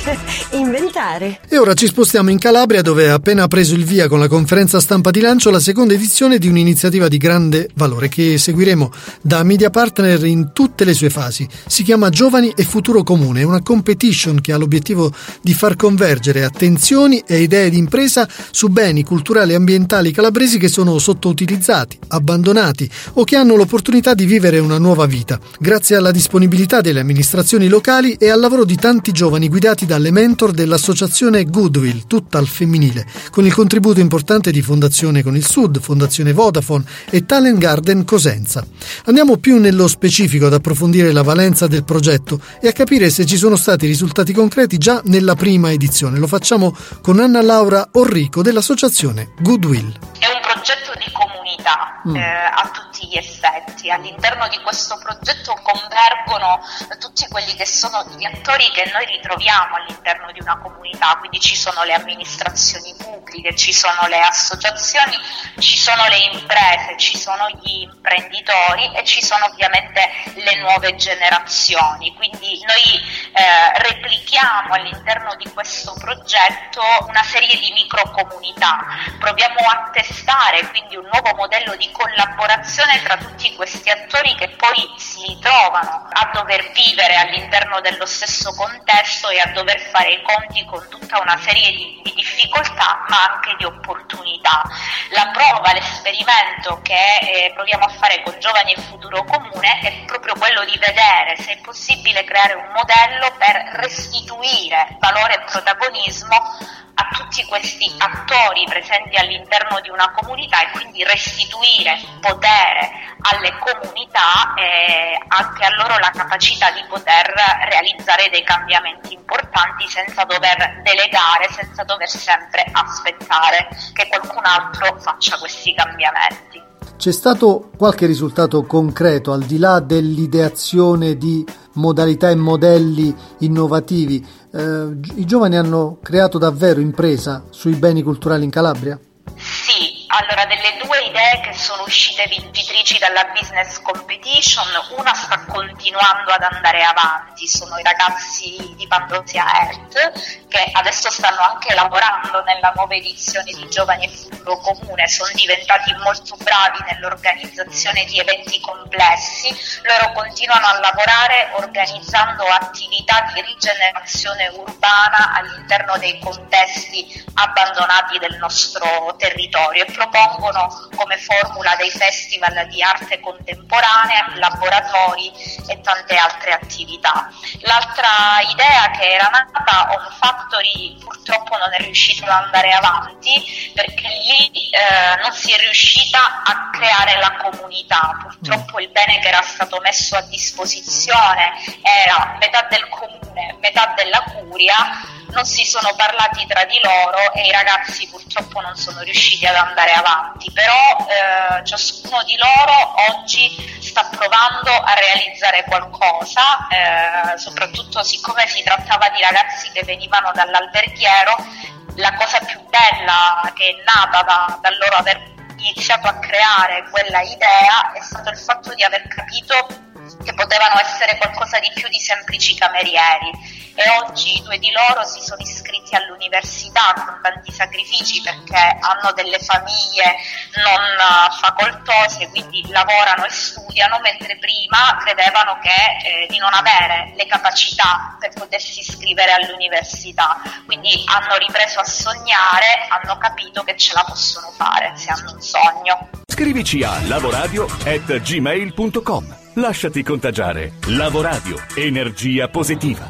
inventare. E ora ci spostiamo in Calabria dove ha appena preso il via con la conferenza stampa di lancio la seconda edizione di un'iniziativa di grande valore che seguiremo da media partner in tutte le sue fasi. Si chiama Giovani e Futuro Comune, una competition che ha l'obiettivo di far convergere attenzioni e idee di impresa su beni culturali e ambientali calabresi che sono sottoutilizzati, abbandonati o che hanno l'opportunità di vivere una nuova vita, grazie alla disponibilità delle amministrazioni locali e al lavoro di tanti giovani guidati dalle mentor dell'associazione Goodwill, tutta al femminile, con il contributo importante di Fondazione Con il Sud, Fondazione Vodafone e Talent Garden Cosenza. Andiamo più nello specifico ad approfondire la valenza del progetto e a capire se ci sono stati risultati concreti già nella prima edizione. Lo facciamo con Anna Laura Orrico dell'associazione Goodwill. È un progetto di comunità mm. eh, a tutti gli effetti. All'interno di questo progetto convergono tutti quelli che sono gli attori che noi ritroviamo all'interno di una comunità, quindi ci sono le amministrazioni pubbliche, ci sono le associazioni, ci sono le imprese, ci sono gli imprenditori e ci sono ovviamente le nuove generazioni. Quindi noi eh, replichiamo all'interno di questo progetto una serie di microcomunità, proviamo a testare quindi un nuovo modello di collaborazione tra tutti questi attori che poi si ritrovano a dover vivere all'interno dello stesso contesto e a dover fare i conti con tutta una serie di, di difficoltà ma anche di opportunità. La prova, l'esperimento che eh, proviamo a fare con Giovani e Futuro Comune è proprio quello di vedere se è possibile creare un modello per restituire valore e protagonismo a tutti questi attori presenti all'interno di una comunità e quindi restituire potere alle comunità e anche a loro la capacità di poter realizzare dei cambiamenti importanti senza dover delegare, senza dover sempre aspettare che qualcun altro faccia questi cambiamenti. C'è stato qualche risultato concreto al di là dell'ideazione di modalità e modelli innovativi? Eh, I giovani hanno creato davvero impresa sui beni culturali in Calabria? Delle due idee che sono uscite vincitrici dalla business competition, una sta continuando ad andare avanti, sono i ragazzi di Pandozia Earth che adesso stanno anche lavorando nella nuova edizione di Giovani e Futuro Comune, sono diventati molto bravi nell'organizzazione di eventi complessi, loro continuano a lavorare organizzando attività di rigenerazione urbana all'interno dei contesti abbandonati del nostro territorio propongono come formula dei festival di arte contemporanea, laboratori e tante altre attività. L'altra idea che era nata, On Factory, purtroppo non è riuscita ad andare avanti perché lì eh, non si è riuscita a creare la comunità. Purtroppo il bene che era stato messo a disposizione era metà del comune, metà della curia non si sono parlati tra di loro e i ragazzi purtroppo non sono riusciti ad andare avanti, però eh, ciascuno di loro oggi sta provando a realizzare qualcosa, eh, soprattutto siccome si trattava di ragazzi che venivano dall'alberghiero, la cosa più bella che è nata da, dal loro aver iniziato a creare quella idea è stato il fatto di aver capito che potevano essere qualcosa di più di semplici camerieri e oggi due di loro si sono iscritti all'università con tanti sacrifici perché hanno delle famiglie non facoltose, quindi lavorano e studiano, mentre prima credevano che, eh, di non avere le capacità per potersi iscrivere all'università. Quindi hanno ripreso a sognare, hanno capito che ce la possono fare se hanno un sogno. Scrivici a lavoradio.gmail.com Lasciati contagiare. Lavoradio. Energia positiva.